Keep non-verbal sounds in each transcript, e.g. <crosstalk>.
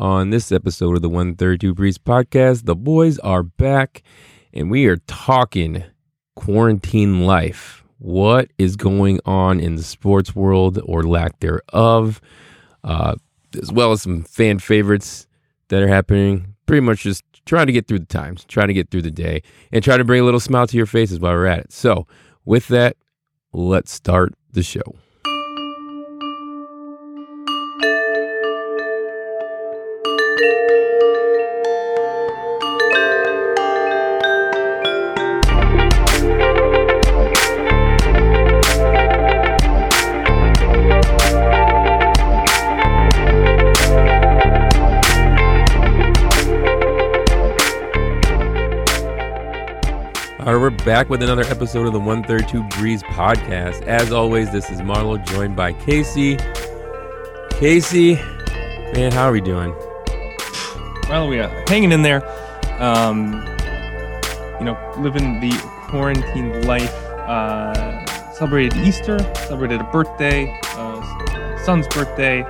On this episode of the 132 Breeze podcast, the boys are back and we are talking quarantine life. What is going on in the sports world or lack thereof, uh, as well as some fan favorites that are happening. Pretty much just trying to get through the times, trying to get through the day, and trying to bring a little smile to your faces while we're at it. So, with that, let's start the show. Back with another episode of the 132 Breeze podcast. As always, this is Marlo joined by Casey. Casey, man, how are we doing? Well, we are hanging in there. Um, you know, living the quarantine life. Uh, celebrated Easter, celebrated a birthday, uh, son's birthday.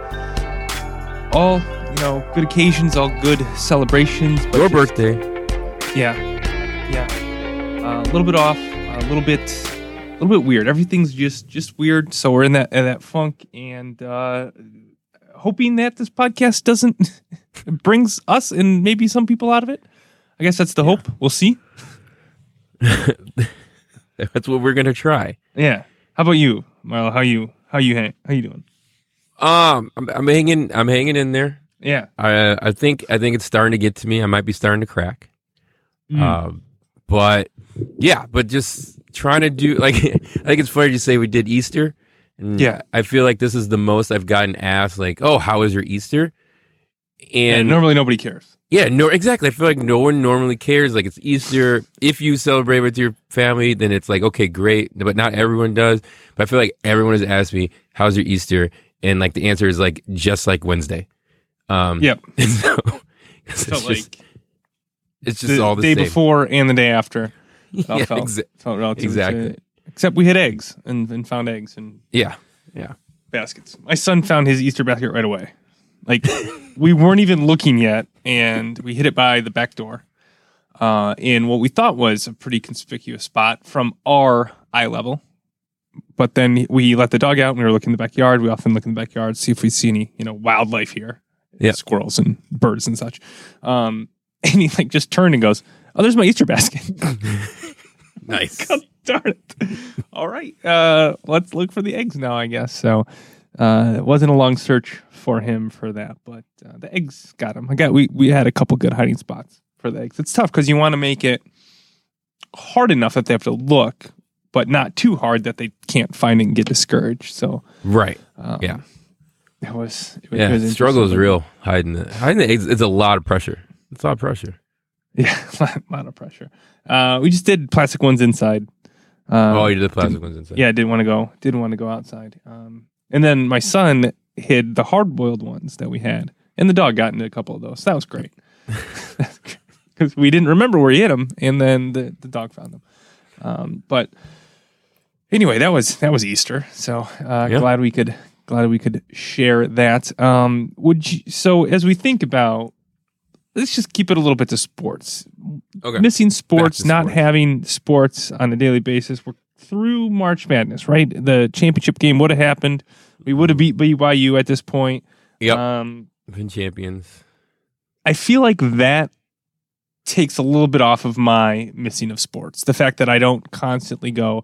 All, you know, good occasions, all good celebrations. Your just- birthday. Yeah, yeah. Uh, a little bit off, a little bit, a little bit weird. Everything's just just weird. So we're in that in that funk, and uh, hoping that this podcast doesn't <laughs> brings us and maybe some people out of it. I guess that's the hope. We'll see. <laughs> That's what we're gonna try. Yeah. How about you, Marlo? How you how you hang, how you doing? Um, I'm, I'm hanging. I'm hanging in there. Yeah. I I think I think it's starting to get to me. I might be starting to crack. Mm. Um, but yeah, but just trying to do <laughs> like I think it's funny to say we did Easter. Yeah. I feel like this is the most I've gotten asked. Like, oh, how was your Easter? and And normally nobody cares. yeah, no, exactly. I feel like no one normally cares. Like it's Easter. If you celebrate with your family, then it's like okay, great. But not everyone does. But I feel like everyone has asked me, "How's your Easter?" And like the answer is like just like Wednesday. Um, Yep. <laughs> so <laughs> it's Felt just like it's just the all the day same. before and the day after. <laughs> Yeah, felt, exa- felt exactly. Except we had eggs and, and found eggs and yeah, yeah. baskets. My son found his Easter basket right away. Like <laughs> we weren't even looking yet, and we hit it by the back door, uh, in what we thought was a pretty conspicuous spot from our eye level. But then we let the dog out, and we were looking in the backyard. We often look in the backyard, see if we see any, you know, wildlife here, Yeah. squirrels and birds and such. Um, <laughs> and he like just turned and goes, "Oh, there's my Easter basket." <laughs> Nice. <laughs> God darn it. All right. Uh, let's look for the eggs now, I guess. So uh, it wasn't a long search for him for that, but uh, the eggs got him. I got we we had a couple good hiding spots for the eggs. It's tough because you want to make it hard enough that they have to look, but not too hard that they can't find it and get discouraged. So Right. um, Yeah. it was. It was Yeah. Was struggle is real. Hiding the hiding the eggs. It's a lot of pressure. It's a lot of pressure. <laughs> Yeah, a lot, lot of pressure. Uh, we just did plastic ones inside. Um, oh, you did the plastic ones inside. Yeah, I didn't want to go. Didn't want to go outside. Um, and then my son hid the hard boiled ones that we had, and the dog got into a couple of those. That was great <laughs> <laughs> because we didn't remember where he hid them, and then the, the dog found them. Um, but anyway, that was that was Easter. So uh, Yeah. glad we could glad we could share that. Um, would you? So as we think about. Let's just keep it a little bit to sports Okay. missing sports, not sports. having sports on a daily basis. We're through March Madness, right? The championship game would have happened. We would have beat BYU at this point. Yep. Um, Been champions. I feel like that takes a little bit off of my missing of sports. The fact that I don't constantly go,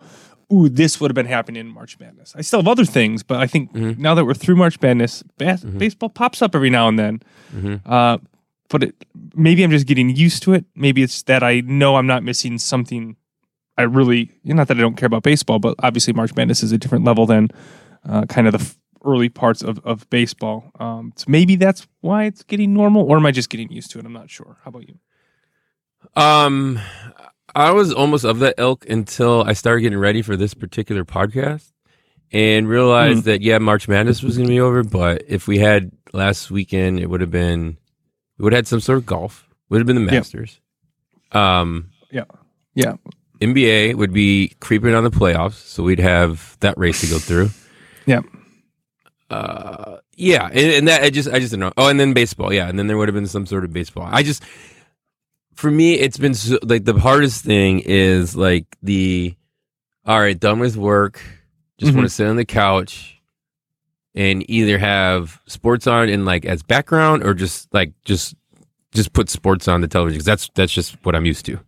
"Ooh, this would have been happening in March Madness." I still have other things, but I think Mhm. now that we're through March Madness, bas- Mhm. baseball pops up every now and then. Mhm. Uh, but it, maybe I'm just getting used to it. Maybe it's that I know I'm not missing something. I really, not that I don't care about baseball, but obviously March Madness is a different level than uh, kind of the f- early parts of, of baseball. Um, so maybe that's why it's getting normal, or am I just getting used to it? I'm not sure. How about you? Um, I was almost of that ilk until I started getting ready for this particular podcast and realized that yeah, March Madness was going to be over. But if we had last weekend, it would have been we would have had some sort of golf. Would have been the Yeah. Masters. Um, Yeah. Yeah. NBA would be creeping on the playoffs, so we'd have that race to go through. <laughs> Yeah. uh, yeah, and, and that I just I just don't know. Oh, and then baseball, yeah, and then there would have been some sort of baseball. I just for me, it's been so, like the hardest thing is like the all right, done with work, just Mhm. want to sit on the couch and either have sports on in like as background or just like just just put sports on the television 'cause that's that's just what I'm used to.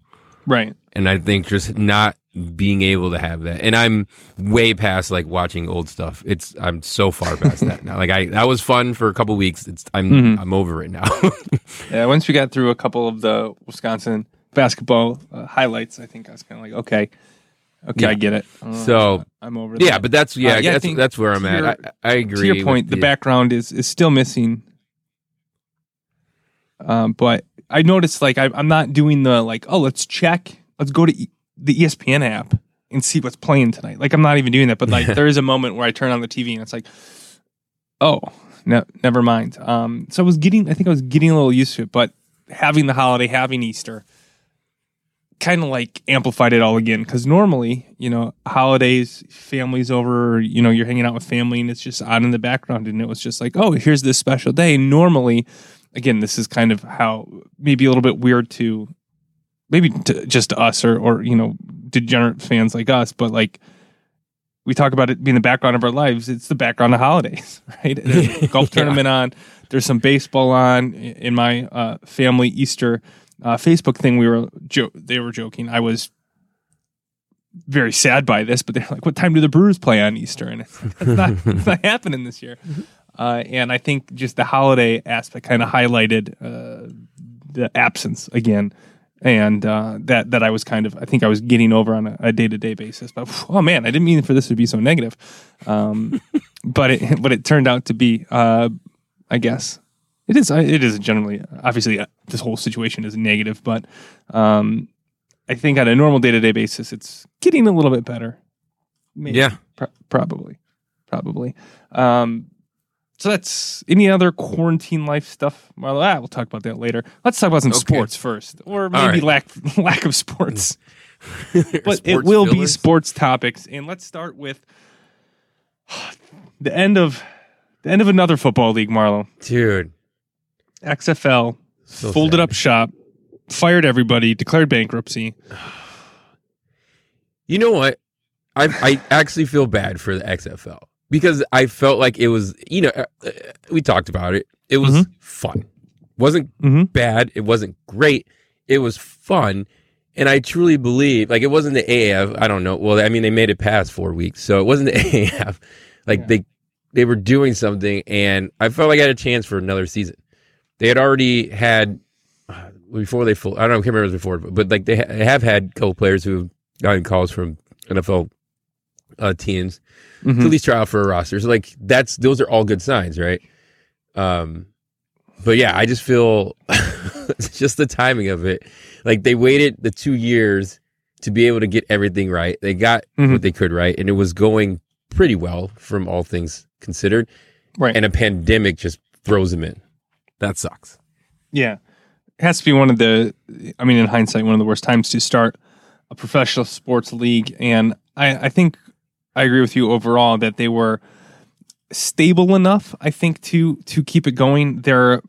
Right. And I think just not being able to have that, and I'm way past like watching old stuff. It's I'm so far past that now. Like I that was fun for a couple weeks. It's I'm Mhm. I'm over it now. <laughs> Yeah. Once we got through a couple of the Wisconsin basketball uh, highlights, I think I was kind of like, okay, okay, Yeah. I get it. Uh, So, I'm over. yeah, but that's yeah, Uh, yeah, I that's think that's where I'm to at. your- I, I agree. to your with point, the background is is still missing. Um, but I noticed like I, I'm not doing the like, oh, let's check, let's go to e- the ESPN app and see what's playing tonight. Like I'm not even doing that. But like <laughs> there is a moment where I turn on the TV and it's like, oh, no, never mind. Um, so I was getting, I think I was getting a little used to it, but having the holiday, having Easter, kind of like amplified it all again. Because normally, you know, holidays, families over, you know, you're hanging out with family and it's just on in the background, and it was just like, oh, here's this special day. Normally, again, this is kind of how maybe a little bit weird to maybe to, just to us or or you know degenerate fans like us, but like we talk about it being the background of our lives. It's the background of holidays, <laughs> right? <laughs> There's a golf Yeah. tournament on. There's some baseball on in my uh, family Easter uh, Facebook thing. We were jo- they were joking. I was very sad by this, but they're like, "What time do the Brewers play on Easter?" And it's, <laughs> it's not it's not <laughs> happening this year. Uh, and I think just the holiday aspect kind of highlighted uh, the absence again, and uh, that that I was kind of I think I was getting over on a day to day basis. But oh man, I didn't mean for this to be so negative, um, <laughs> but it but it turned out to be. Uh, I guess it is. It is generally obviously uh, this whole situation is negative, but um, I think on a normal day to day basis, it's getting a little bit better. Maybe. Yeah. Pro- probably, probably. Um, so that's any other quarantine life stuff, Marlo. Ah, we'll talk about that later. Let's talk about some Okay. sports first, or maybe right. lack <laughs> lack of sports. <laughs> but it Sports will be sports topics, and let's start with <sighs> the end of the end of another football league, Marlo. dude. XFL So folded sad. up shop, fired everybody, declared bankruptcy. <sighs> You know what? I I actually feel bad for the XFL because I felt like it was. You know, uh, uh, we talked about it. It was Mhm. fun. wasn't Mhm. bad. It wasn't great. It was fun. And I truly believe, like, it wasn't the AAF. I don't know. Well, I mean, they made it past four weeks, so it wasn't the <laughs> AAF. Like Yeah. they they were doing something, and I felt like I had a chance for another season. They had already had before they full. I don't know. I can't remember it was before, but, but like they, ha- have had couple players who have gotten calls from NFL uh, teams Mhm. to at least try out for a roster. So like that's those are all good signs, right? Um, but yeah, I just feel <laughs> just the timing of it. Like they waited the two years to be able to get everything right. They got Mhm. what they could right, and it was going pretty well from all things considered. Right. And a pandemic just throws them in. That sucks. Yeah. It has to be one of the, I mean, in hindsight, one of the worst times to start a professional sports league. And I, I think I agree with you overall that they were stable enough, I think, to to keep it going. Their,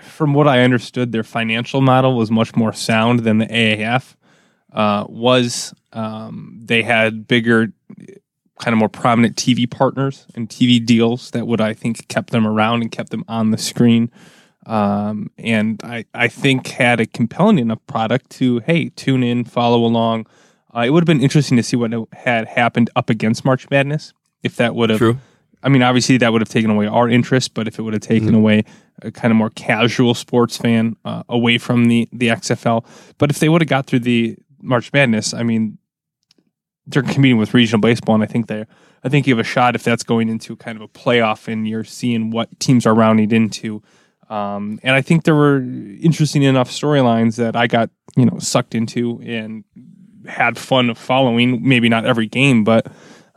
from what I understood, their financial model was much more sound than the AAF uh, was. Um, they had bigger, kind of more prominent TV partners and TV deals that would, I think, kept them around and kept them on the screen um, and I, I think had a compelling enough product to hey tune in follow along uh, it would have been interesting to see what had happened up against march madness if that would have True. i mean obviously that would have taken away our interest but if it would have taken Mhm. away a kind of more casual sports fan uh, away from the the xfl but if they would have got through the march madness i mean they're competing with regional baseball and i think they i think you have a shot if that's going into kind of a playoff and you're seeing what teams are rounding into um, and I think there were interesting enough storylines that I got, you know, sucked into and had fun following. Maybe not every game, but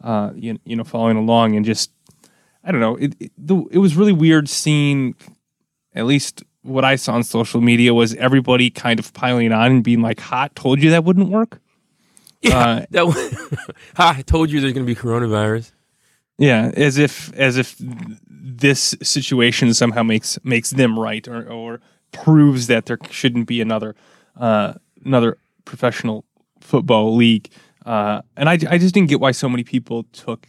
uh, you, you know, following along and just, I don't know. It it, the, it was really weird seeing, at least what I saw on social media was everybody kind of piling on and being like, "Hot, told you that wouldn't work." Yeah. Uh, that <laughs> ha, I told you there's going to be coronavirus. Yeah, as if as if this situation somehow makes makes them right or or proves that there shouldn't be another uh, another professional football league. Uh, and I, I just didn't get why so many people took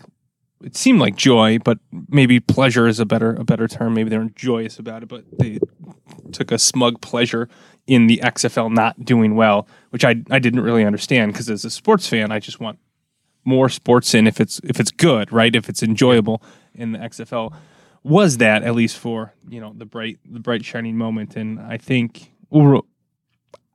it seemed like joy, but maybe pleasure is a better a better term. Maybe they're joyous about it, but they took a smug pleasure in the XFL not doing well, which I I didn't really understand because as a sports fan, I just want more sports in if it's if it's good, right? If it's enjoyable. In the XFL was that at least for you know the bright the bright shining moment, and I think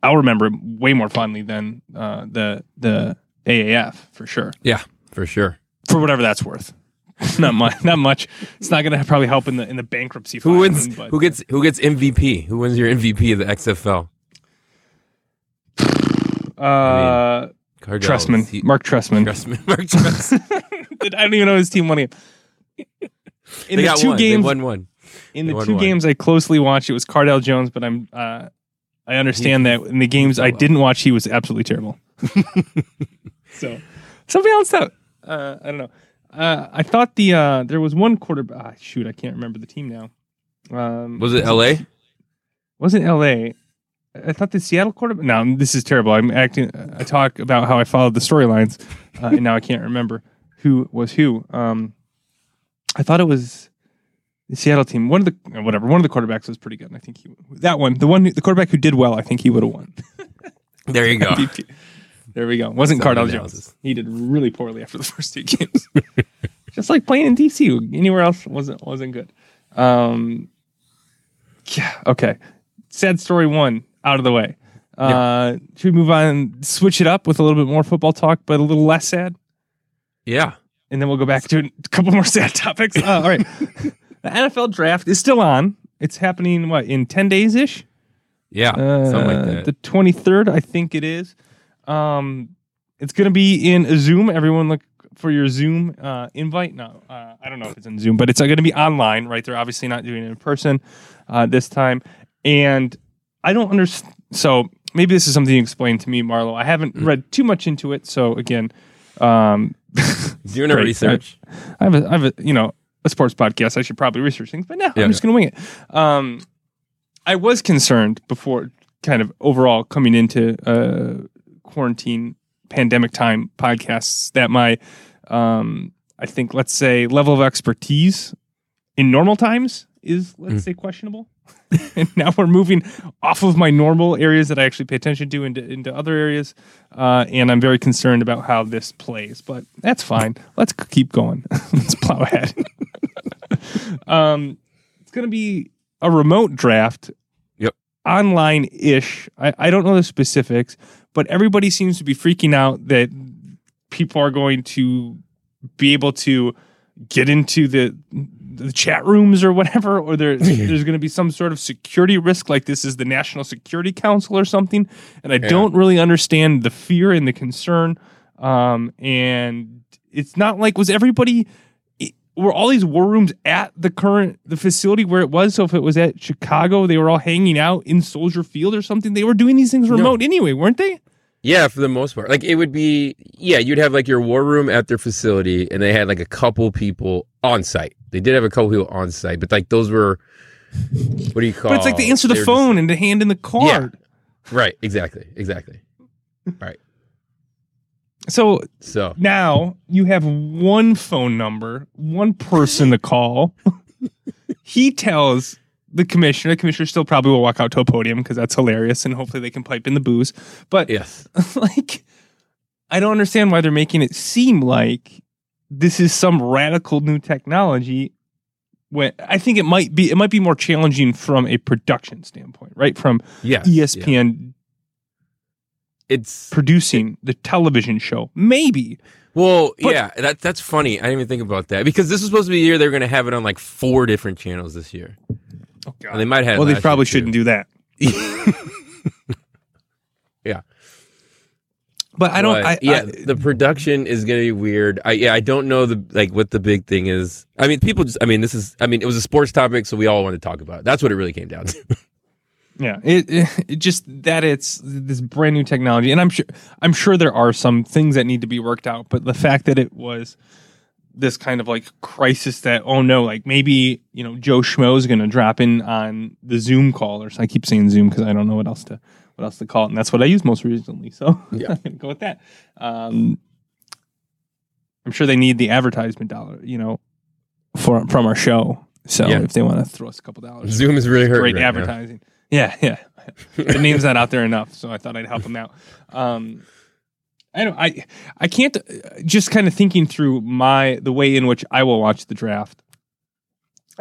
I'll remember it way more fondly than uh, the the AAF for sure. Yeah, for sure. For whatever that's worth. <laughs> not much. Not much. It's not going to probably help in the in the bankruptcy. Who filing, wins? but- Who gets? Who gets MVP? Who wins your MVP of the XFL? Uh, Cardale. Trestman, He- Marc Trestman. Trestman. <laughs> Marc Trestman. <laughs> I don't even know his team won it. In they the two one. games, They won one. in they the two one. games I closely watched, it was Cardale Jones, but I'm uh, I understand He- that in the games I well. didn't watch, he was absolutely terrible. <laughs> so somebody else out. Uh, I don't know. Uh, I thought the uh, there was one quarterback. Ah, shoot, I can't remember the team now. Um, Was it L.A.? wasn't L.A. I thought the Seattle quarterback. No, this is terrible. I'm acting. I talk about how I followed the storylines, uh, and now I can't remember who was who. Um, I thought it was the Seattle team. One of the uh, whatever. One of the quarterbacks was pretty good. And I think he that one. The one. The quarterback who did well. I think he would have won. <laughs> There you go. <laughs> There we go. Wasn't Solid Cardale. Jones. He did really poorly after the <laughs> first two games. Just like playing in DC. Anywhere else wasn't wasn't good. Um, yeah. Okay. Sad story one out of the way. Uh, Should we move on and switch it up with a little bit more football talk, but a little less sad? Yeah. and then we'll go back to a couple more sad <laughs> topics. Uh, all right. <laughs> the NFL draft is still on. It's happening, what, in 10 days ish? Yeah. something like that. The 23rd, I think it is. Um, it's going to be in a Zoom. Everyone look for your Zoom uh, invite. No, uh, I don't know if it's in Zoom, but it's going to be online, right? They're obviously not doing it in person uh, this time. And I don't understand. So maybe this is something you explained to me, Marlo. I haven't Mm. read too much into it. So again, um, <laughs> Doing a research. I have a, I have a, you know, a sports podcast. I should probably research things, but no, Yeah. I'm just going to wing it. Um, I was concerned before, kind of overall coming into uh, quarantine pandemic time podcasts that my, um, I think, let's say, level of expertise in normal times is, let's Mm. say, questionable. And <laughs> now we're moving off of my normal areas that I actually pay attention to into, into other areas. Uh, and I'm very concerned about how this plays, but that's fine. Let's keep going. <laughs> Let's plow ahead. <laughs> um, it's going to be a remote draft. Yep. Online ish. I, I don't know the specifics, but everybody seems to be freaking out that people are going to be able to get into the the chat rooms or whatever, or there, <laughs> there's going to be some sort of security risk, like this is the National Security Council or something. And I Yeah. don't really understand the fear and the concern. Um, and it's not like was everybody were all these war rooms at the current the facility where it was. So if it was at Chicago, they were all hanging out in Soldier Field or something. They were doing these things remote anyway, weren't they? Yeah, for the most part. Like it would be yeah, you'd have like your war room at their facility and they had like a couple people on site. They did have a couple people on site, but like those were what do you call But it's like to answer the they phone and to hand in the card. just- right, exactly. Exactly. right. So So now you have one phone number, one person to call. <laughs> he tells the commissioner, the commissioner still probably will walk out to a podium because that's hilarious and hopefully they can pipe in the booze. But yes. <laughs> like, I don't understand why they're making it seem like this is some radical new technology. When I think it might be, it might be more challenging from a production standpoint, right? From Yeah. E yeah. ESPN It's producing the television show, maybe. well, But- yeah, that that's funny. I didn't even think about that. Because this is supposed to be the year they're gonna have it on like four different channels this year. Oh And they might have Well, they probably shouldn't too. do that. <laughs> Yeah. But I don't. But, I, yeah, I- the production is gonna be weird. I yeah, I don't know the like what the big thing is. I mean, people just. I mean, this is. I mean, it was a sports topic, so we all wanted to talk about it. That's what it really came down to. <laughs> yeah. It, it, it just that it's this brand new technology, and I'm sure I'm sure there are some things that need to be worked out. But the fact that it was this kind of like crisis that oh no, like maybe you know Joe Schmo is going to drop in on the Zoom call or so I keep saying Zoom because I don't know what else to what else to call it, and that's what I use most recently. So <laughs> Yeah. I'm gonna go with that. Um, I'm sure they need the advertisement dollar, you know, for from our show. So Yeah. if they want to throw us a couple dollars, Zoom is really hurting. great right now. advertising. Yeah, yeah. the name's not out there enough, so I thought I'd help them out. Um, I don't. I I can't. Just kind of thinking through my the way in which I will watch the draft,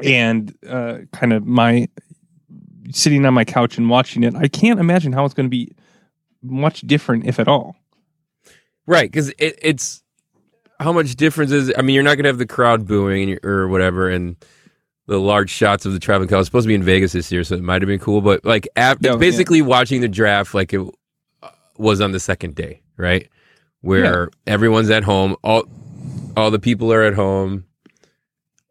and uh, kind of my sitting on my couch and watching it. I can't imagine how it's going to be much different, if at all. Right, because it, it's how much difference is. I mean, you're not going to have the crowd booing or whatever, and the large shots of the traveling crowd. It's supposed to be in Vegas this year, so it might have been cool. But like, ap- Yeah, it's basically watching the draft like it uh, was on the second day, right? Where everyone's at home, all all the people are at home.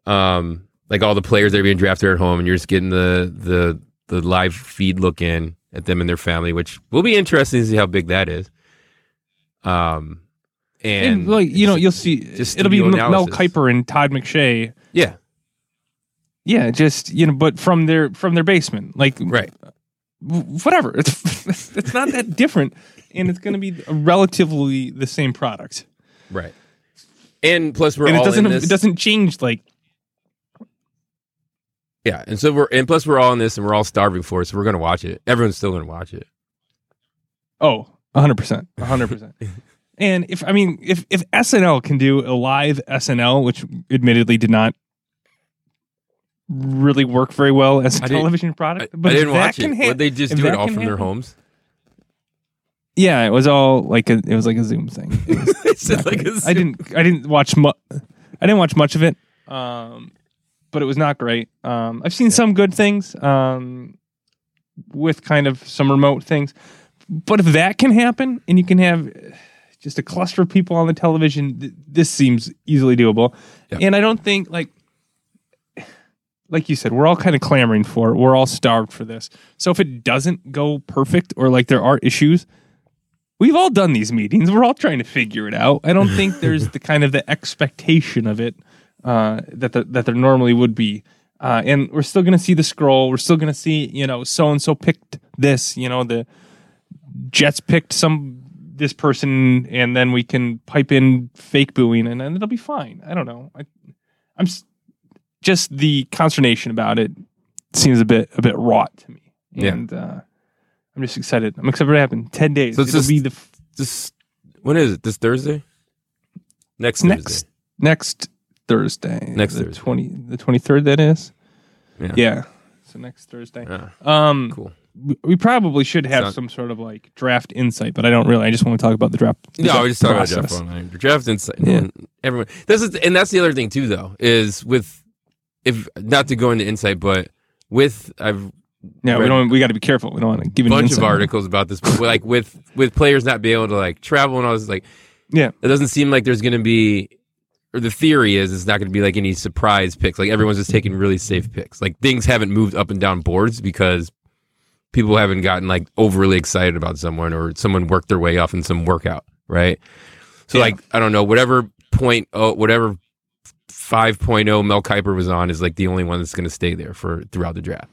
Um, like all the players that are being drafted are at home, and you're just getting the the the live feed look in at them and their family, which will be interesting to see how big that is. Um, and, And, like you know, you'll see. just it'll be Mel Mel. Kiper and Todd McShay. yeah, Yeah, just you know, but from their from their basement, like right. whatever. It's <laughs> it's not that different, and it's going to be relatively the same product. Right. And plus, we're and it all doesn't in this. it doesn't change like yeah, and so we're and plus we're all in this, and we're all starving for it, so we're gonna watch it. Everyone's still gonna watch it. oh 100 percent 100 percent. <laughs> And if I mean if if SNL can do a live SNL, which admittedly did not really work very well as a I television I, product, I but if didn't that watch it. ha- Would they just do it all from their homes? Yeah, it was all like a it was like a Zoom thing. <laughs> It was It's just like a I didn't I didn't watch much I didn't watch much of it. Um but it was not great. Um I've seen some good things um with kind of some remote things. But if that can happen and you can have just a cluster of people on the television, th- this seems easily doable. Yeah. And I don't think like like you said, we're all kind of clamoring for it. We're all starved for this. So if it doesn't go perfect or like there are issues, we've all done these meetings. We're all trying to figure it out. I don't <laughs> think there's the kind of the expectation of it uh, that the, that there normally would be. Uh, and we're still going to see the scroll. We're still going to see, you know, so and so picked this. You know, the Jets picked some this person, and then we can pipe in fake booing, and then it'll be fine. I don't know. I, I'm s- just the consternation about it seems a bit a bit wrought to me, Yeah. and uh, I'm just excited. I'm excited for it to happen. Ten days. So It'll just- be the f- This when is it? This Thursday? Next next Thursday. next Thursday. Next the Thursday. twenty the twenty third. That is. Yeah. Yeah. So next Thursday. Ah, Um, cool. we, we probably should have Sound- some sort of like draft insight, but I don't really. I just want to talk about the draft. the No, draft we just talking about draft online. Draft insight. Yeah. Everyone. This is, and that's the other thing too, though, is with if not to go into insight, but with I've Yeah, we don't. We got to be careful. We don't want to give a bunch of articles about this, but like with with players not being able to like travel and all this, like Yeah. it doesn't seem like there's going to be, or the theory is it's not going to be like any surprise picks. Like everyone's just taking really safe picks. Like things haven't moved up and down boards because people haven't gotten like overly excited about someone or someone worked their way off in some workout, right? So Yeah. like I don't know, whatever point, oh, whatever 5.0 Mel Kiper was on is like the only one that's going to stay there for throughout the draft.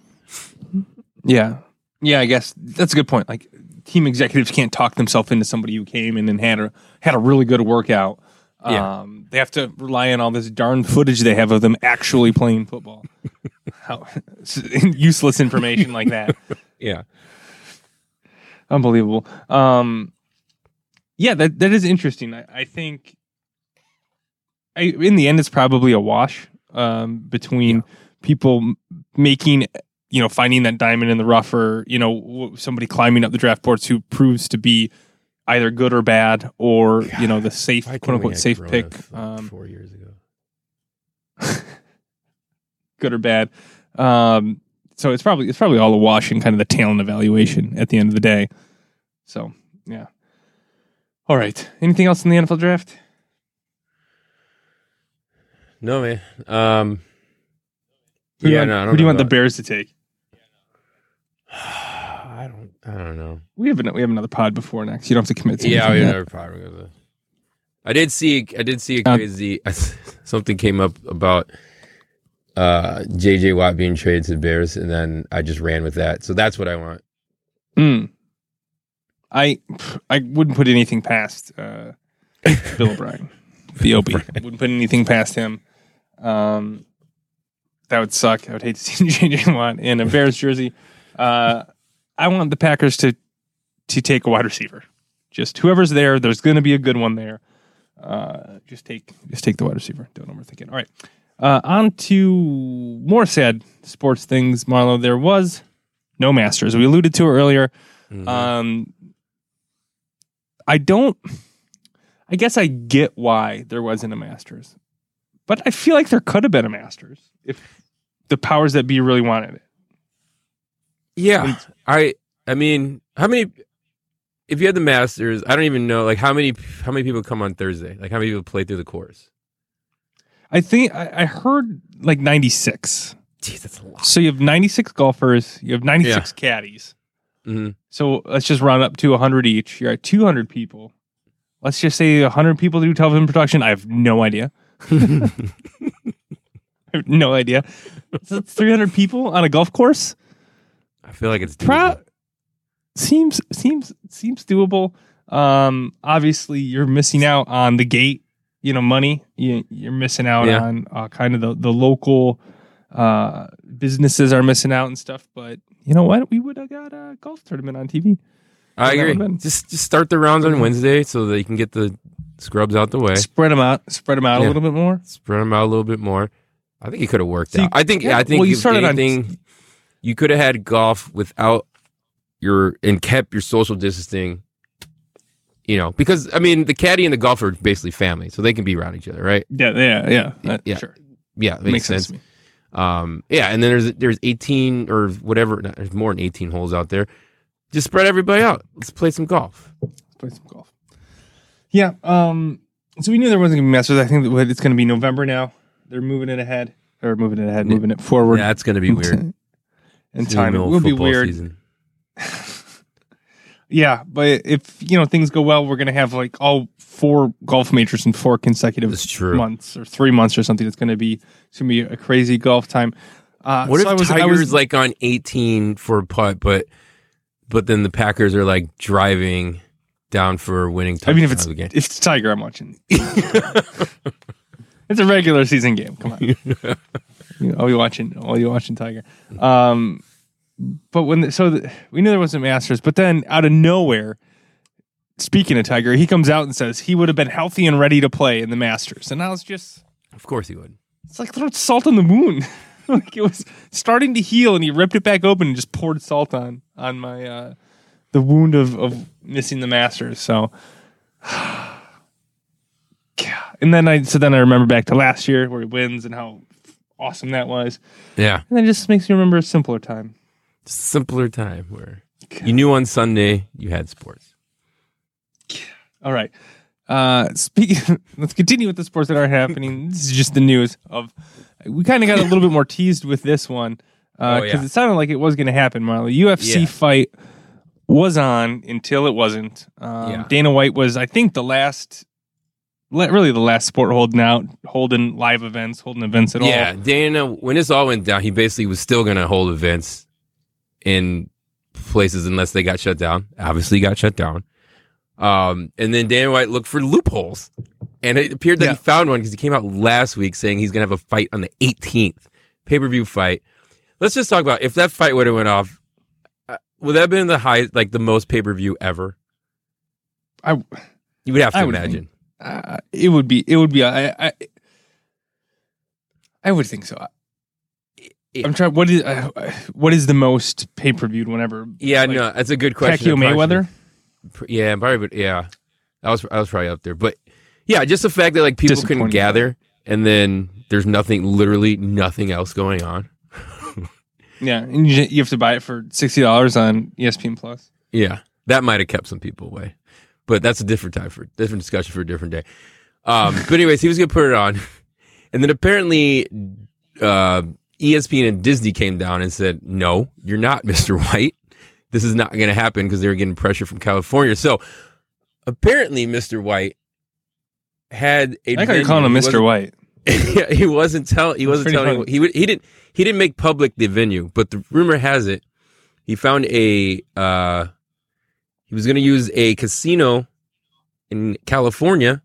Yeah. Yeah, I guess that's a good point. Like team executives can't talk themselves into somebody who came in and had a had a really good workout. Yeah. Um, they have to rely on all this darn footage they have of them actually playing football. <laughs> How <laughs> useless information like that. <laughs> Yeah. Unbelievable. Um, yeah, that that is interesting. I, I think, I in the end, it's probably a wash um, between people making, you know, finding that diamond in the rough, or you know, somebody climbing up the draft boards who proves to be either good or bad, or you know, the safe, quote unquote, safe pick, um, four years ago. <laughs> good or bad. Um, so it's probably it's probably all a wash in kind of the talent evaluation at the end of the day. So yeah. All right. Anything else in the NFL draft? No man. Um. Who do you yeah, want, no, who do you want the Bears to take? I don't. I don't know. We have an, we have another pod before next. You don't have to commit. To Yeah, we never probably gonna. I did see. I did see a Uh, crazy. <laughs> something came up about uh JJ Watt being traded to the Bears, and then I just ran with that. So that's what I want. Mm. I I wouldn't put anything past uh, Bill <laughs> O'Brien, B.O.B. Wouldn't put anything past him. Um, that would suck. I would hate to see <laughs> JJ Watt in a Bears jersey. Uh, I want the Packers to to take a wide receiver. Just whoever's there, there's going to be a good one there. Uh, just take just take the wide receiver. Don't overthink it. All right. Uh, on to more sad sports things, Marlo. There was no Masters. We alluded to it earlier. Mhm. Um, I don't. I guess I get why there wasn't a Masters, but I feel like there could have been a Masters if the powers that be really wanted it. Yeah, I. I mean, how many? If you had the Masters, I don't even know. Like how many? How many people come on Thursday? Like how many people play through the course? I think I, I heard like ninety six. Jeez, that's a lot. So you have ninety six golfers. You have ninety six caddies. hmm So let's just round up to hundred each. You're at two hundred people. Let's just say hundred people do television production. I have no idea. <laughs> <laughs> I have no idea. So three hundred people on a golf course. I feel like it's Pro- doable. seems seems seems doable. Um, obviously, you're missing out on the gate. You know, money. You, you're missing out Yeah. on uh, kind of the the local uh, businesses are missing out and stuff. But you know what? We would have got a golf tournament on TV. I agree. Just just start the rounds on Wednesday so that you can get the scrubs out the way. Spread them out. Spread them out a little bit more. Spread them out a little bit more. I think it could have worked So you- out. I think. yeah, I think. well, you started on- anything, you could have had golf without your and kept your social distancing. You know, because I mean, the caddy and the golfer are basically family, so they can be around each other, right? Yeah, yeah, yeah. Uh, Yeah. Sure. Yeah, it makes, sense. me. Um, yeah, and then there's there's 18 or whatever. no, There's more than 18 holes out there. Just spread everybody out. Let's play some golf. Let's play some golf. Yeah. Um. So we knew there wasn't gonna be Masters. I think it's gonna be November now. They're moving it ahead. Or moving it ahead, moving it forward. Yeah, that's gonna be weird. <laughs> in In time. It will be weird. season. <laughs> Yeah, but if you know things go well, we're gonna have like all four golf majors in four consecutive months or three months or something. It's gonna be it's gonna be a crazy golf time. Uh, What so if I was, I Tiger's was, like on 18 for a putt, but but then the Packers are like driving down for a winning I mean, if it's game. if it's Tiger, I'm watching. <laughs> it's a regular season game. Come on, <laughs> <laughs> I'll be watching. I'll be watching Tiger. Um, but when the, so the, we knew there wasn't Masters, but then out of nowhere, speaking of Tiger, he comes out and says he would have been healthy and ready to play in the Masters, and I was just Of course he would. it's like throwing salt on the wound. <laughs> like it was starting to heal, and he ripped it back open and just poured salt on on my uh, the wound of of missing the Masters. So, <sighs> Yeah. and then I so then I remember back to last year where he wins and how awesome that was, Yeah. and then it just makes me remember a simpler time. Simpler time where you knew on Sunday you had sports. Yeah. All right. Uh, speaking, <laughs> let's continue with the sports that are happening. This is just the news of. We kind of got a little bit more teased with this one because Oh, yeah. it sounded like it was going to happen. Marley, UFC Yeah. fight was on until it wasn't. Um, Yeah. Dana White was, I think, the last, really the last sport holding out, holding live events, holding events at Yeah, all. Yeah, Dana. When this all went down, he basically was still going to hold events in places unless they got shut down. Obviously, got shut down. Um, and then Dana White looked for loopholes, and it appeared that Yeah. he found one because he came out last week saying he's going to have a fight on the 18th, pay per view fight. Let's just talk about if that fight would have went off. Uh, would that have been the high, like the most pay per view ever? I, You would have to I imagine. Uh, it would be, it would be. I, I, I would think so. Yeah. I'm trying. What is uh, what is the most pay per viewed whenever? Yeah, like, no, that's a good question. Pacquiao Mayweather. Yeah, probably, but yeah, I was I was probably up there. But yeah, just the fact that like people couldn't gather, and then there's nothing, literally nothing else going on. <laughs> Yeah, and you, you have to buy it for sixty dollars on ESPN Plus. Yeah, that might have kept some people away, but that's a different time for different discussion for a different day. Um, but anyways, he was gonna put it on, and then apparently uh, ESPN and Disney came down and said, "No, you're not, <laughs> Mister White. This is not gonna happen because they were getting pressure from California." So apparently, Mister White had a. I think calling him. Mr. White. <laughs> yeah, he wasn't tell he wasn't telling funny. he would he didn't he didn't make public the venue, but the rumor has it he found a uh he was going to use a casino in California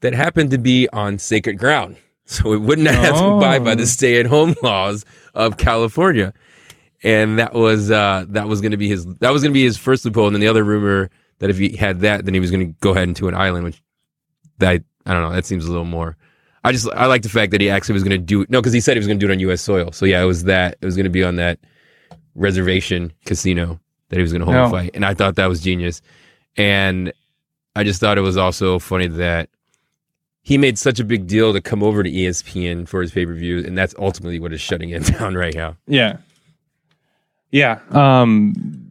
that happened to be on sacred ground. <laughs> So it wouldn't have to abide by Oh. the stay-at-home laws of California. And that was uh that was going to be his that was going to be his first loophole and then the other rumor that if he had that then he was going to go ahead into an island which that I don't know, that seems a little more I just I like the fact that he actually was going to do no because he said he was going to do it on U.S. soil. So yeah, it was that it was going to be on that reservation casino that he was going to hold No. a fight, and I thought that was genius. And I just thought it was also funny that he made such a big deal to come over to ESPN for his pay per view, and that's ultimately what is shutting it <laughs> down right now. Yeah. Yeah. Um,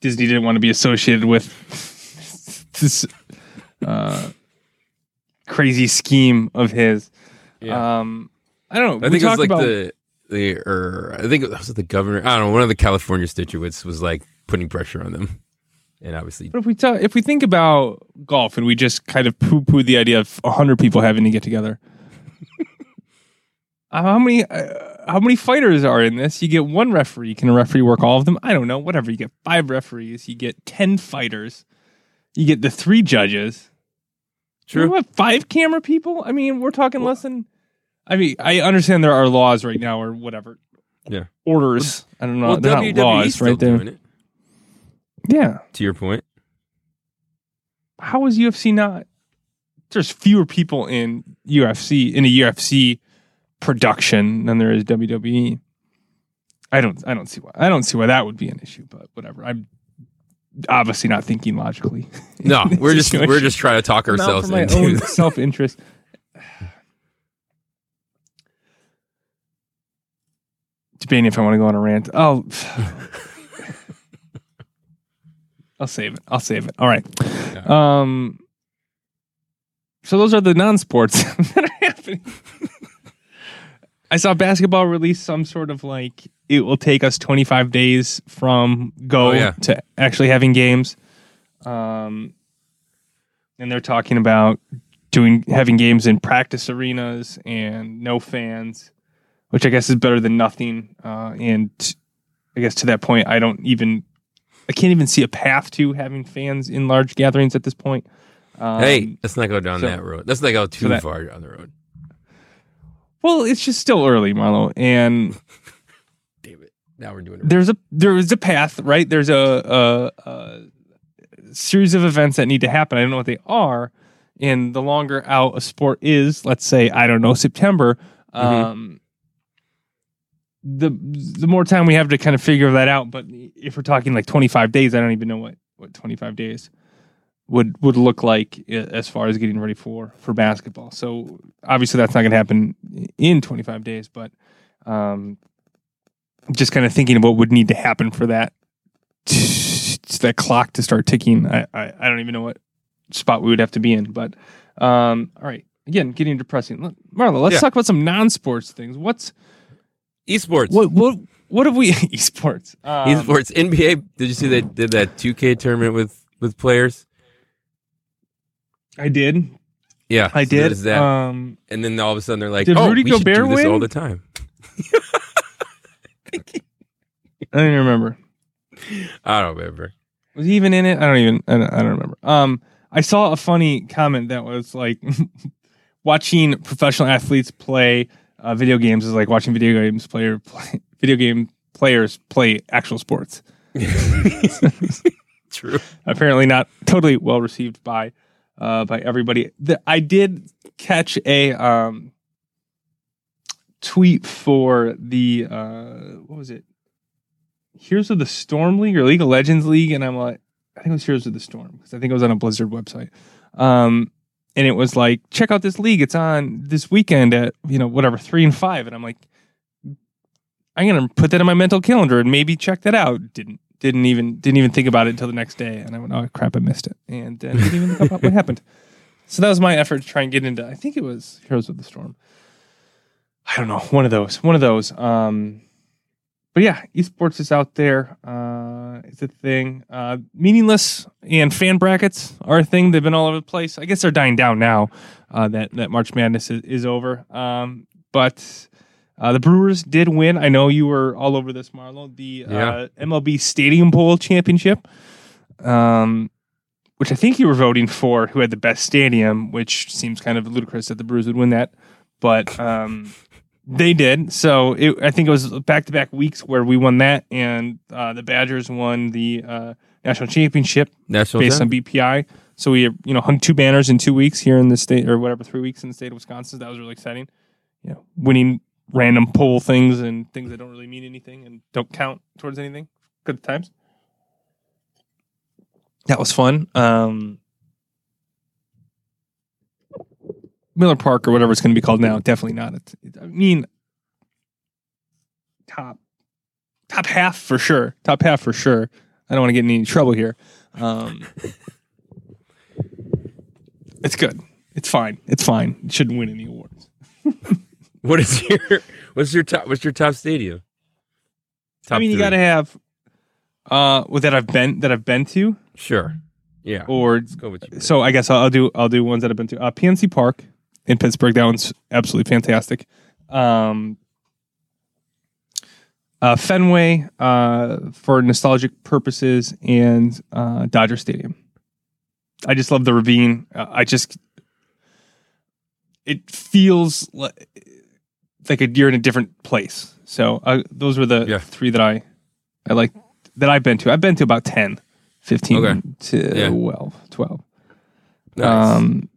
Disney didn't want to be associated with <laughs> this uh, crazy scheme of his. Um, I don't know. I We think it was like about- the the or I think it was the governor. I don't know. One of the California statutes was like putting pressure on them, and obviously But if we talk, if we think about golf and we just kind of poo poo the idea of hundred people having to get together, <laughs> uh, how many uh, how many fighters are in this? You get one referee. Can a referee work all of them? I don't know. Whatever. You get five referees. You get ten fighters. You get the three judges. True. What five camera people? I mean, we're talking less than. I mean, I understand there are laws right now or whatever. Yeah. Orders. I don't know. well, They're not WWE's laws, still right there. doing it. Yeah. To your point, how is UFC not? There's fewer people in UFC in a UFC production than there is WWE. I don't. I don't see why. I don't see why that would be an issue. But whatever. I'm obviously not thinking logically. no, <laughs> we're just situation. we're just trying to talk ourselves for my into <laughs> self interest. Debating if I want to go on a rant. Oh, <sighs> I'll save it. I'll save it. All right. Um. So those are the non-sports <laughs> that are happening. I saw basketball release some sort of like it will take us 25 days from go Oh, yeah. to actually having games. Um, and they're talking about doing having games in practice arenas and no fans, which I guess is better than nothing. Uh, and I guess to that point, I don't even I can't even see a path to having fans in large gatherings at this point. Um, hey, let's not go down so- that road. Let's not go too that- far down the road. well, it's just still early, Marlo, and <laughs> Damn it! Now we're doing it. there's a there is a path, right? There's a, a, a series of events that need to happen. I don't know what they are, and the longer out a sport is, let's say I don't know September, um, the the more time we have to kind of figure that out. But if we're talking like 25 days, I don't even know what what 25 days would would look like as far as getting ready for for basketball. So obviously that's not going to happen in 25 days, but um, just kind of thinking of what would need to happen for that <laughs> that clock to start ticking. I, I I don't even know what spot we would have to be in, but um, all right. Again, getting depressing. Marla, let's Yeah. talk about some non-sports things. What's Esports. what what what have we <laughs> esports? Um, Esports. NBA. Did you see they did that 2K tournament with with players? I did. Yeah, I so did. that. Um, and then all of a sudden they're like, Did "Oh, Rudy we should do Gobert this all the time." <laughs> I don't even remember. I don't remember. Was he even in it? I don't even. I don't, I don't remember. Um, I saw a funny comment that was like, <laughs> watching professional athletes play uh, video games is like watching video games player play, <laughs> video game players play actual sports. <laughs> True. Apparently, not totally well received by uh, by everybody. The, I did catch a um, tweet for the uh, what was it? Heroes of the Storm League or League of Legends League, and I'm like, I think it was Heroes of the Storm because I think it was on a Blizzard website. Um, and it was like, check out this league. It's on this weekend at you know whatever three and five, and I'm like, I'm gonna put that in my mental calendar and maybe check that out. Didn't didn't even didn't even think about it until the next day, and I went, oh crap, I missed it, and uh, didn't even look up what <laughs> happened. So that was my effort to try and get into. I think it was Heroes of the Storm. I don't know, one of those, one of those. Um, but yeah, esports is out there. Uh, it's a thing. Uh, meaningless and fan brackets are a thing. They've been all over the place. I guess they're dying down now uh, that that March Madness is, is over. Um, but uh, the Brewers did win. I know you were all over this, Marlo. The Yeah. uh, MLB Stadium Bowl championship, um, which I think you were voting for, who had the best stadium, which seems kind of ludicrous that the Brewers would win that, but um, they did. So it, I think it was back to back weeks where we won that, and uh, the Badgers won the uh, national championship National based Time? on BPI. So we, you know, hung two banners in two weeks here in the state, or whatever, three weeks in the state of Wisconsin. That was really exciting. You know, winning random poll things and things that don't really mean anything and don't count towards anything. Good times. That was fun. Um, Miller Park or whatever it's going to be called now, definitely not. It, I mean, top top half for sure. Top half for sure. I don't want to get in any trouble here. Um, <laughs> it's good. It's fine. It's fine. It shouldn't win any awards. <laughs> What is your what's your top what's your top stadium? Top I mean, you got to have uh well, that I've been that I've been to, Sure. Yeah. or Let's go with you. so I guess I'll, I'll do I'll do ones that I've been to. Uh, PNC Park in Pittsburgh. That one's absolutely fantastic. Um, uh, Fenway uh, for nostalgic purposes and uh, Dodger Stadium. I just love the ravine. Uh, I just it feels like, like a, you're in a different place. So uh, those were the Yeah. three that I I like that I've been to. I've been to about 10, 15 Okay. to Yeah. 12, 12. Nice. Um,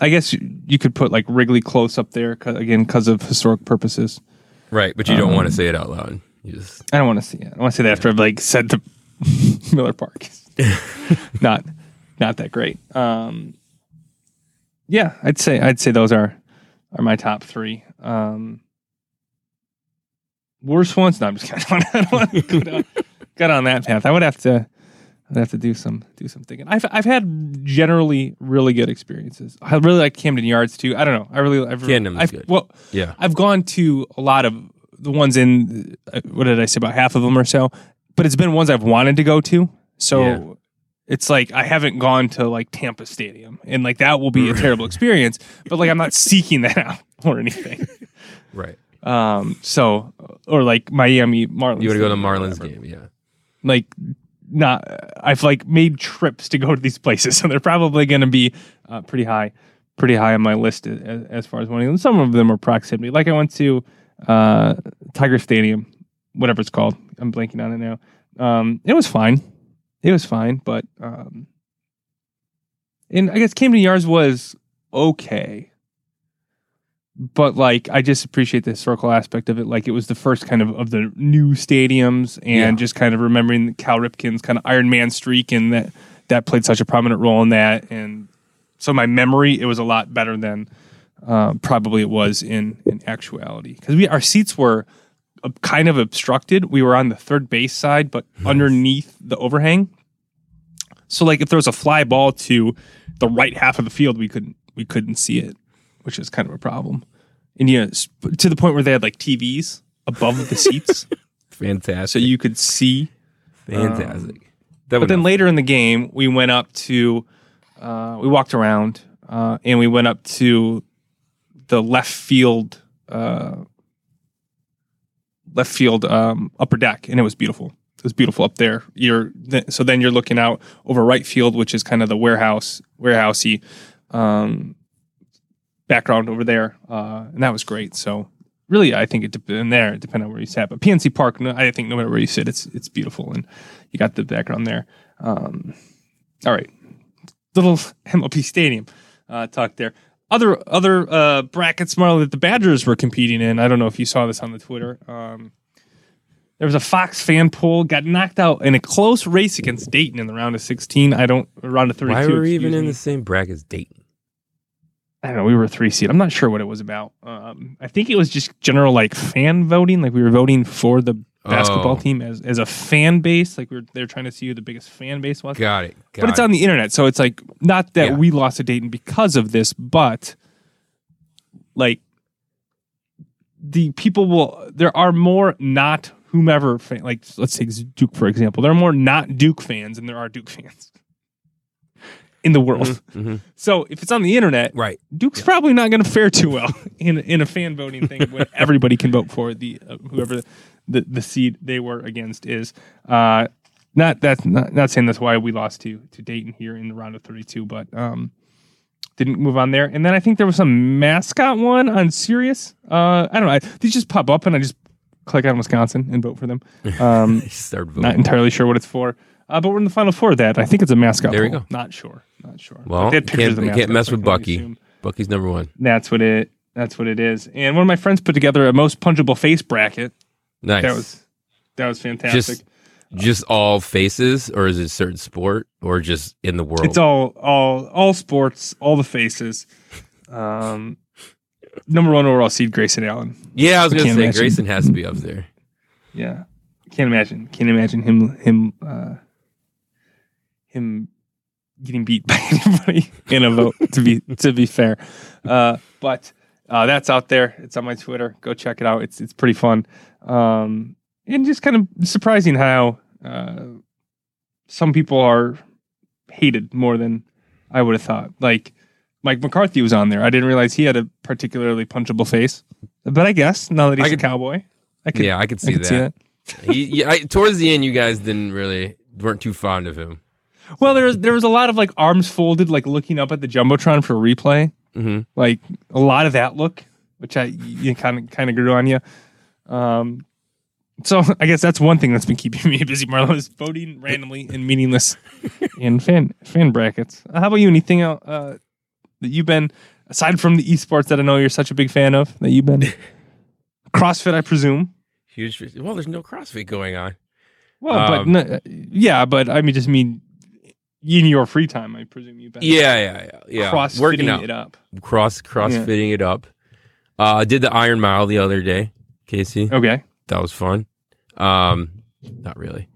I guess you, you could put like Wrigley close up there 'cause- again because of historic purposes. right, but you don't want to um, say it out loud. You just I don't want to see it. I want to say that after I've like said the <laughs> Miller Park, <laughs> not not that great. Um, yeah, I'd say I'd say those are are my top three. Um, worst ones? No, I'm just kidding. <laughs> I don't want to go down, go down that path. I would have to. I'd have to do some do some thinking. I've I've had generally really good experiences. I really like Camden Yards too. I don't know. I really I've, Camden I've, good. Well, yeah. I've gone to a lot of the ones in uh, what did I say about half of them or so, but it's been ones I've wanted to go to. So Yeah. it's like I haven't gone to like Tampa Stadium, and like that will be a terrible experience. But like I'm not seeking that <laughs> out or anything. Right. Um. So or like Miami Marlins. You want to go to Marlins game, yeah. Like not. I've like made trips to go to these places, <laughs> so they're probably going to be uh, pretty high, pretty high on my list as, as far as wanting. And some of them are proximity. Like I went to uh, Tiger Stadium, whatever it's called. I'm blanking on it now. Um, it was fine. It was fine, but um, and I guess Camden Yards was okay. But like, I just appreciate the historical aspect of it. Like, it was the first kind of of the new stadiums, and Yeah. just kind of remembering Cal Ripken's kind of Iron Man streak, and that that played such a prominent role in that. And so, my memory, it was a lot better than uh, probably it was in in actuality because we our seats were kind of obstructed. We were on the third base side, but underneath the overhang. So like if there was a fly ball to the right half of the field, we couldn't we couldn't see it, which is kind of a problem. And yeah, to the point where they had like TVs above the seats, <laughs> Fantastic. so you could see. Fantastic. that But then later in the game, we went up to, uh, we walked around, uh, and we went up to the left field, uh, left field um, upper deck, and it was beautiful. It was beautiful up there. You're th- so then you're looking out over right field, which is kind of the warehouse, warehousey um, background over there, uh, and that was great. So really, I think it depended there, it depended on where you sat. But PNC Park, no, I think no matter where you sit, it's it's beautiful, and you got the background there. Um, all right, little MLB Stadium uh, talk there. Other other uh, brackets, Marlon, that the Badgers were competing in. I don't know if you saw this on the Twitter. Um, there was a Fox fan poll, got knocked out in a close race against Dayton in the round of 16. I don't round of 32. Why were we even in the same bracket as Dayton? I don't know. We were a three seed. I'm not sure what it was about. Um, I think it was just general like fan voting. Like we were voting for the basketball Oh. team as, as a fan base. Like we were they're trying to see who the biggest fan base was. Got it. Got but it's it. on the internet, so it's like not that Yeah. we lost to Dayton because of this, but like the people will. There are more not whomever fan. Like let's take Duke for example. There are more not Duke fans than there are Duke fans. In the world. Mhm. So if it's on the internet, Right. Duke's probably not going to fare too well <laughs> in in a fan voting thing when <laughs> everybody can vote for the uh, whoever the, the seed they were against is. Uh, not that's not, not saying that's why we lost to to Dayton here in the round of 32, but um, didn't move on there. And then I think there was some mascot one on Sirius. Uh, I don't know. I, these just pop up and I just click on Wisconsin and vote for them. <laughs> Um, not entirely sure what it's for. Uh, but we're in the final four of that. I think it's a mascot. There we poll. go. Not sure. Not sure. Well, But they had pictures can't- you can't mess with Bucky. assume Bucky's number one. That's what it. That's what it is. And one of my friends put together a most punchable face bracket. Nice. That was that was fantastic. just just all faces, or is it a certain sport, or just in the world? it's all all all sports, all the faces. Um, number one overall seed Grayson Allen. yeah, I was I gonna say imagine. Grayson has to be up there. Yeah, can't imagine. Can't imagine him him uh, him getting beat by <laughs> anybody in a vote. to be to be fair, uh, but uh, that's out there. It's on my Twitter. Go check it out. It's it's pretty fun, um, and just kind of surprising how uh, some people are hated more than I would have thought. Like Mike McCarthy was on there. I didn't realize he had a particularly punchable face, but I guess now that he's I a could- cowboy, I could yeah, I could I see could that. see that. he, yeah, I, towards the end, you guys didn't really weren't too fond of him. Well, there was there was a lot of like arms folded, like looking up at the jumbotron for replay. hmm Like a lot of that look, which I you kind of kind of grew on you. Um, so I guess that's one thing that's been keeping <laughs> me busy, Marlo, is voting randomly and meaningless <laughs> in fan fan brackets. Uh, how about you? Anything else uh, that you've been aside from the esports that I know you're such a big fan of that you've been <laughs> CrossFit, I presume. Huge. Well, there's no CrossFit going on. Well, Um, but no, yeah, but I mean, just mean in your free time, I presume you've Yeah, yeah, yeah, yeah. crossfitting Working out, it up. cross crossfitting it up. Uh, I did the Iron Mile the other day, Casey. Okay. That was fun. Um, not really.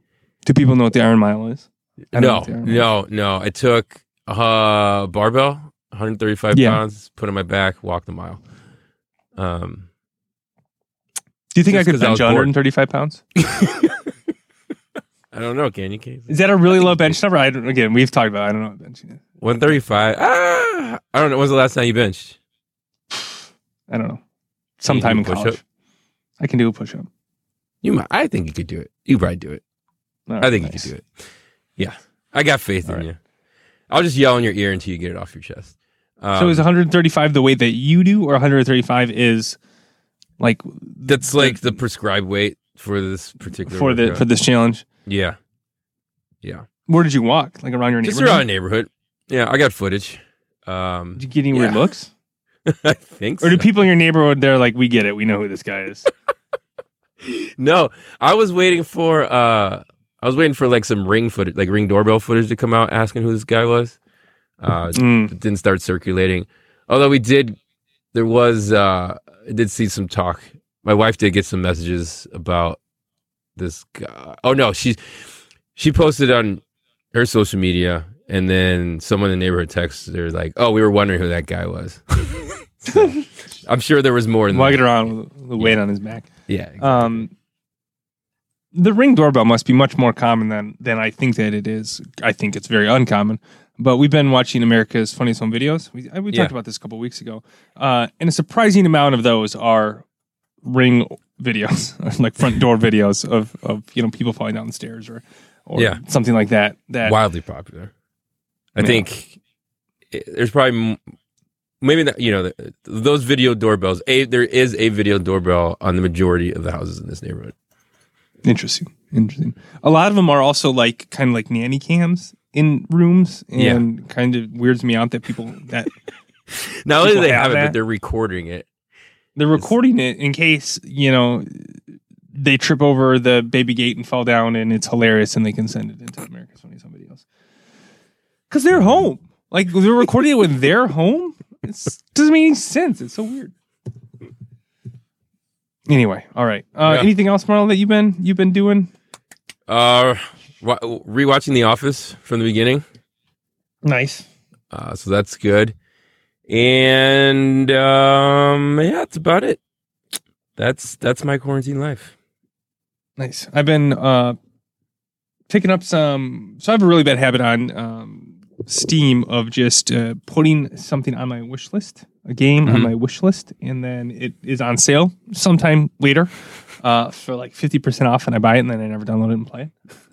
Do people know what the Iron Mile is? I No, what the Iron Mile no, no. I took uh barbell, 135 Yeah. pounds, put it on my back, walked the mile. Um, Do you think I could I bench bored. 135 pounds? <laughs> I don't know. Can you? Is that a really low bench number? I don't, again, we've talked about. It. I don't know what benching is. 135. Ah, I don't know. When's the last time you benched? I don't know. Sometime in college, push-up? I can do a push up. You might. I think you could do it. You probably do it. I think you could do it. Yeah, I got faith All in right. you. I'll just yell in your ear until you get it off your chest. Um, so is 135 the way that you do, or 135 is like that's like the prescribed weight for this particular for the workout. for this challenge? Yeah, yeah. Where did you walk? Like around your Just neighborhood? around the neighborhood. Yeah, I got footage. Um, Did you get any weird Yeah. looks? <laughs> I think. Or do people in your neighborhood they're like, we get it, we know who this guy is. <laughs> No, I was waiting for. uh I was waiting for like some ring footage, like ring doorbell footage to come out, asking who this guy was. Uh, Mm. it didn't start circulating. Although we did, there was, uh, I did see some talk. My wife did get some messages about this guy. Oh no, she's she posted on her social media, and then someone in the neighborhood texted her like, "Oh, we were wondering who that guy was." <laughs> So, I'm sure there was more than Walking that. around with the weight on his back. Yeah, Um, the ring doorbell must be much more common than than I think that it is. I think it's very uncommon. But we've been watching America's Funniest Home Videos. We, we Yeah. talked about this a couple weeks ago, uh, and a surprising amount of those are ring videos, <laughs> like front door videos of of you know people falling down the stairs or or Yeah. something like that. That wildly popular. I Yeah. think it- there's probably maybe not, you know the, those video doorbells. A there is a video doorbell on the majority of the houses in this neighborhood. Interesting. Interesting. A lot of them are also like kind of like nanny cams in rooms and kind of weirds me out that people that <laughs> Not only do they have have it, that? but they're recording it. They're recording it in case, you know, they trip over the baby gate and fall down and it's hilarious and they can send it into America's Funniest Somebody Else. Cuz they're home. Like they're recording it when <laughs> they're home. It doesn't make any sense. It's so weird. Anyway, all right. Uh, Yeah. Anything else, Marlon, that you've been you've been doing? Uh, wa- rewatching The Office from the beginning, Nice. uh, so that's good. And um, yeah, that's about it. That's that's my quarantine life. Nice. I've been uh picking up some so I have a really bad habit on um steam of just uh, putting something on my wish list, a game on Mhm. my wish list, and then it is on sale sometime later uh, for like 50% off, and I buy it, and then I never download it and play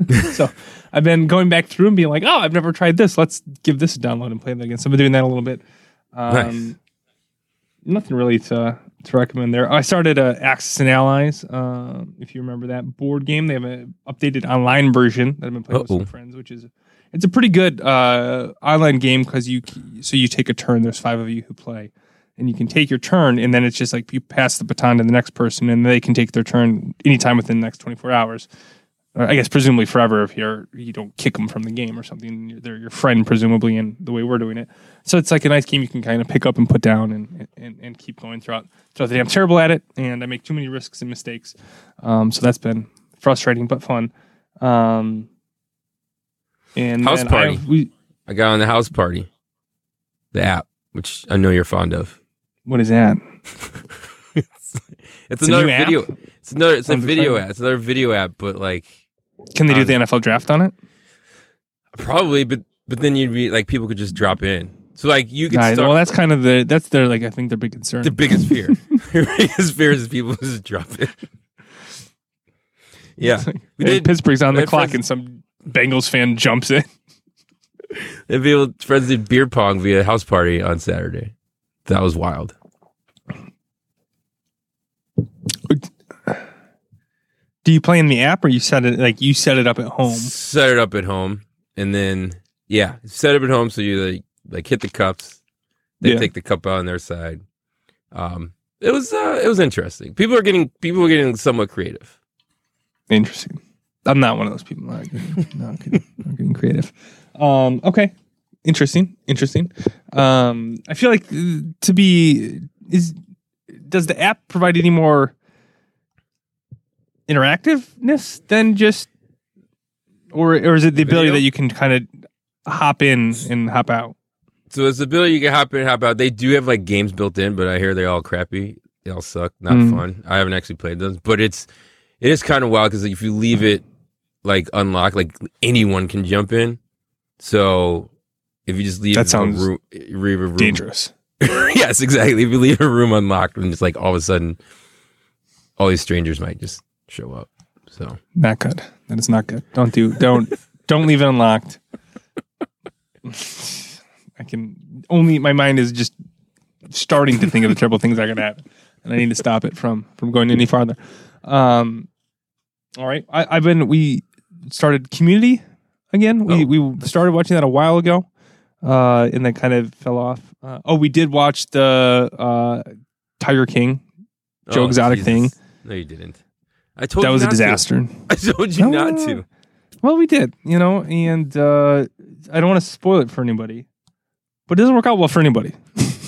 it. <laughs> so I've been going back through and being like, oh, I've never tried this. Let's give this a download and play it again. So I've been doing that a little bit. Um, Nice. Nothing really to to recommend there. I started uh, Axis and Allies. Uh, if you remember that board game, they have an updated online version that I've been playing with Uh-oh. some friends, which is it's a pretty good uh, online game because you so you take a turn. There's five of you who play, and you can take your turn, and then it's just like you pass the baton to the next person, and they can take their turn anytime within the next 24 hours. I guess presumably forever if you're you don't kick them from the game or something. They're your friend presumably, in the way we're doing it. So it's like a nice game you can kind of pick up and put down and and, and keep going throughout throughout the day. I'm terrible at it, and I make too many risks and mistakes. Um, so that's been frustrating but fun. Um, and House Party. I, we, I got on the house party, the app, which I know you're fond of. what is that? <laughs> it's it's another new app? video. It's another. It's a video exciting. app. It's another video app, but like Can they do Um, the NFL draft on it? probably, but but then you'd be like people could just drop in. So like you could Nah, start. well, that's kind of the that's their like I think their big concern. the biggest fear. <laughs> <laughs> Biggest fear is people <laughs> just drop in. Yeah, like, we hey, did- Pittsburgh's on the clock, friends- and some Bengals fan jumps in. and people friends did beer pong via house party on Saturday. That was wild. Do you play in the app or you set it like you set it up at home? Set it up at home, and then yeah, set it up at home. So you like like hit the cups. They Yeah. take the cup out on their side. Um, it was uh, it was interesting. People are getting people are getting somewhat creative. Interesting. I'm not one of those people. Not getting, not getting, not getting creative. Um, okay. Interesting. Interesting. Um, I feel like uh, to be is does the app provide any more interactiveness than just or or is it the ability Video? that you can kind of hop in and hop out? So it's the ability you can hop in, and hop out. They do have like games built in, but I hear they're all crappy. They all suck. Not Mm. fun. I haven't actually played those, but it's it is kind of wild because if you leave it like unlocked, like anyone can jump in. So if you just leave That a sounds room, leave a room, Dangerous. <laughs> yes, exactly. If you leave a room unlocked, and just like all of a sudden, all these strangers might just show up. So Not good. That is not good. Don't do don't don't leave it unlocked. I can only my mind is just starting to think of the terrible things that are gonna happen. And I need to stop it from from going any farther. Um all right. I, I've been we started community again. We Oh. we started watching that a while ago. Uh and then kind of fell off. Uh, oh, we did watch the uh Tiger King. Joe Oh, Exotic Jesus. thing. No, you didn't. I told that you was a not to. disaster. <laughs> I told you not to. Well, we did, you know, and uh, I don't want to spoil it for anybody, but it doesn't work out well for anybody.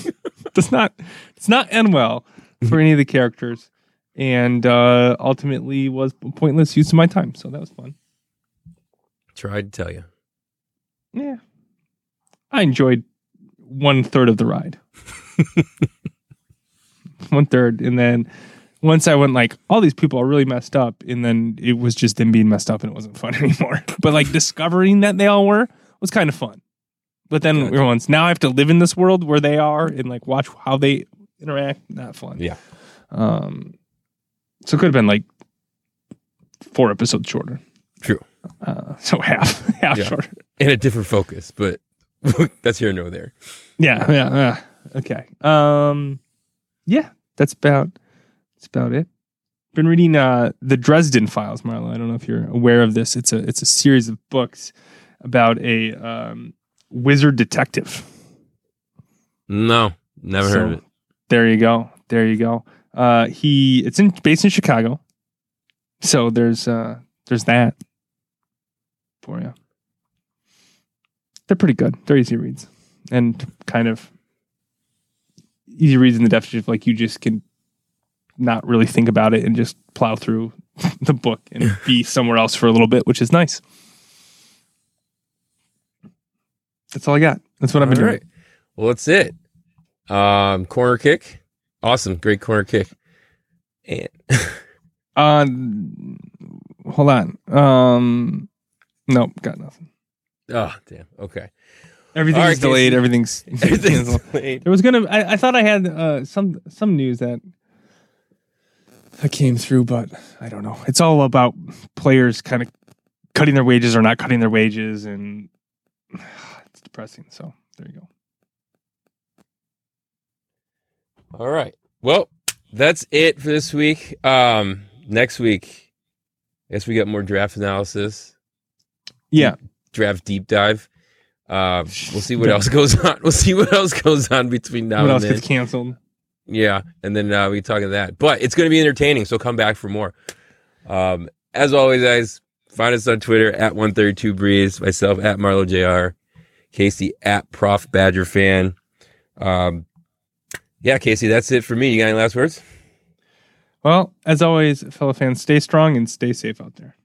<laughs> does not, it's not end well for any of the characters, and uh, ultimately was a pointless use of my time. So that was fun. Tried to tell you. Yeah, I enjoyed one third of the ride, <laughs> one third, and then once I went like, all these people are really messed up, and then it was just them being messed up, and it wasn't fun <laughs> anymore. but like discovering that they all were was kind of fun. But then Gotcha. once now I have to live in this world where they are and like watch how they interact. Not fun. Yeah. Um. So it could have been like four episodes shorter. True. Uh, so half <laughs> half Yeah. shorter. In a different focus, but <laughs> that's here nor there. Yeah, yeah, yeah. Okay. Um yeah, that's about that's about it. Been reading uh the Dresden Files, Marlo. I don't know if you're aware of this. It's a it's a series of books about a um wizard detective. No, never heard of it. There you go. There you go. Uh he it's in based in Chicago. So there's uh there's that for you. They're pretty good. They're easy reads. And kind of easy reads in the definition of like you just can not really think about it and just plow through <laughs> the book and be somewhere else for a little bit, which is nice. That's all I got. That's what I've been All doing. right. Well, that's it. Um, corner kick. Awesome. Great corner kick. And <laughs> Uh, hold on. Um, nope, got nothing. oh, damn. Okay. Everything's right, delayed. Casey. Everything's, <laughs> Everything's delayed. There was gonna. I, I thought I had uh, some some news that that came through, but I don't know. It's all about players kind of cutting their wages or not cutting their wages, and <sighs> it's depressing. So there you go. All right. Well, that's it for this week. Um, next week, I guess we got more draft analysis, Yeah, draft deep dive. Uh, we'll see what else goes on. <laughs> We'll see what else goes on between now what and else then. gets canceled? Yeah, and then uh, we talk of that. But it's going to be entertaining, so come back for more. Um, as always, guys, find us on Twitter at 132 Breeze, myself at Marlo JR, Casey at Prof Badger Fan. Um, yeah, Casey, that's it for me. You got any last words? Well, as always, fellow fans, stay strong and stay safe out there.